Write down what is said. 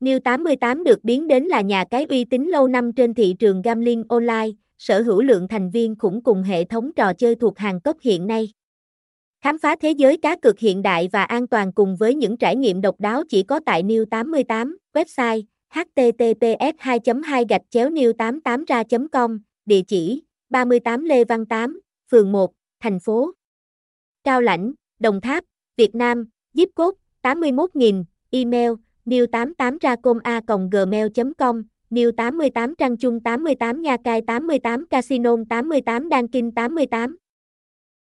New 88 được biến đến là nhà cái uy tín lâu năm trên thị trường gambling online, sở hữu lượng thành viên khủng cùng hệ thống trò chơi thuộc hàng cấp hiện nay. Khám phá thế giới cá cược hiện đại và an toàn cùng với những trải nghiệm độc đáo chỉ có tại New 88, website https 2 2 gạch chéo new 88 ra com địa chỉ 38 Lê Văn 8, phường 1, thành phố Cao Lãnh, Đồng Tháp, Việt Nam, zip code 81.000, email new88racom.gmail.com, new88 trang Trung 88 Nha Cai 88 Casino 88 Đan Kinh 88